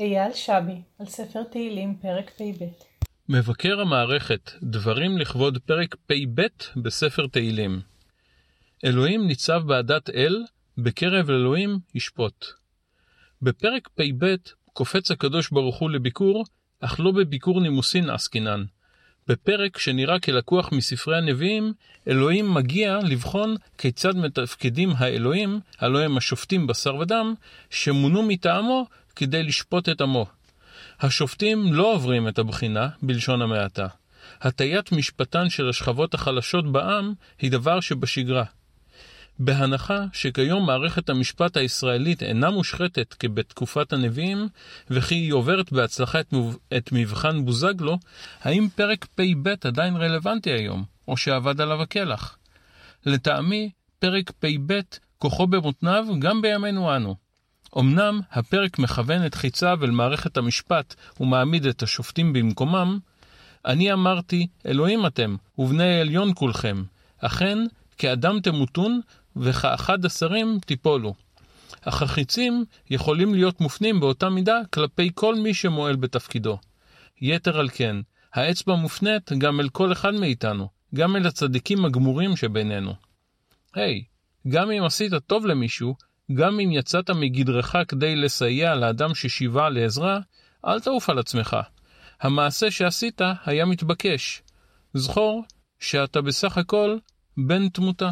אייל שבי, על ספר תהילים, פרק פ"ב. מבקר המערכת, דברים לכבוד פרק פ"ב בספר תהילים. אלוהים ניצב בעדת אל, בקרב אלוהים ישפוט. בפרק פ"ב קופץ הקדוש ברוך הוא לביקור, אך לא בביקור נימוסין עסקינן. בפרק שנראה כלקוח מספרי הנביאים, אלוהים מגיע לבחון כיצד מתפקדים האלוהים, הלוא הם השופטים בשר ודם, שמונו מטעמו כדי לשפוט את עמו. השופטים לא עוברים את הבחינה, בלשון המעטה. הטיית משפטן של השכבות החלשות בעם היא דבר שבשגרה. בהנחה שכיום מערכת המשפט הישראלית אינה מושחתת כבתקופת הנביאים, וכי היא עוברת בהצלחה את, מוב... את מבחן בוזגלו, האם פרק פ"ב עדיין רלוונטי היום, או שאבד עליו הקלח? לטעמי, פרק פ"ב כוחו במותניו גם בימינו אנו. אמנם הפרק מכוון את חיציו אל מערכת המשפט ומעמיד את השופטים במקומם, אני אמרתי, אלוהים אתם, ובני עליון כולכם. אכן, כאדם תמותון, וכאחד השרים תיפולו. אך החיצים יכולים להיות מופנים באותה מידה כלפי כל מי שמועל בתפקידו. יתר על כן, האצבע מופנית גם אל כל אחד מאיתנו, גם אל הצדיקים הגמורים שבינינו. היי, hey, גם אם עשית טוב למישהו, גם אם יצאת מגדרך כדי לסייע לאדם ששיבה לעזרה, אל תעוף על עצמך. המעשה שעשית היה מתבקש. זכור שאתה בסך הכל בן תמותה.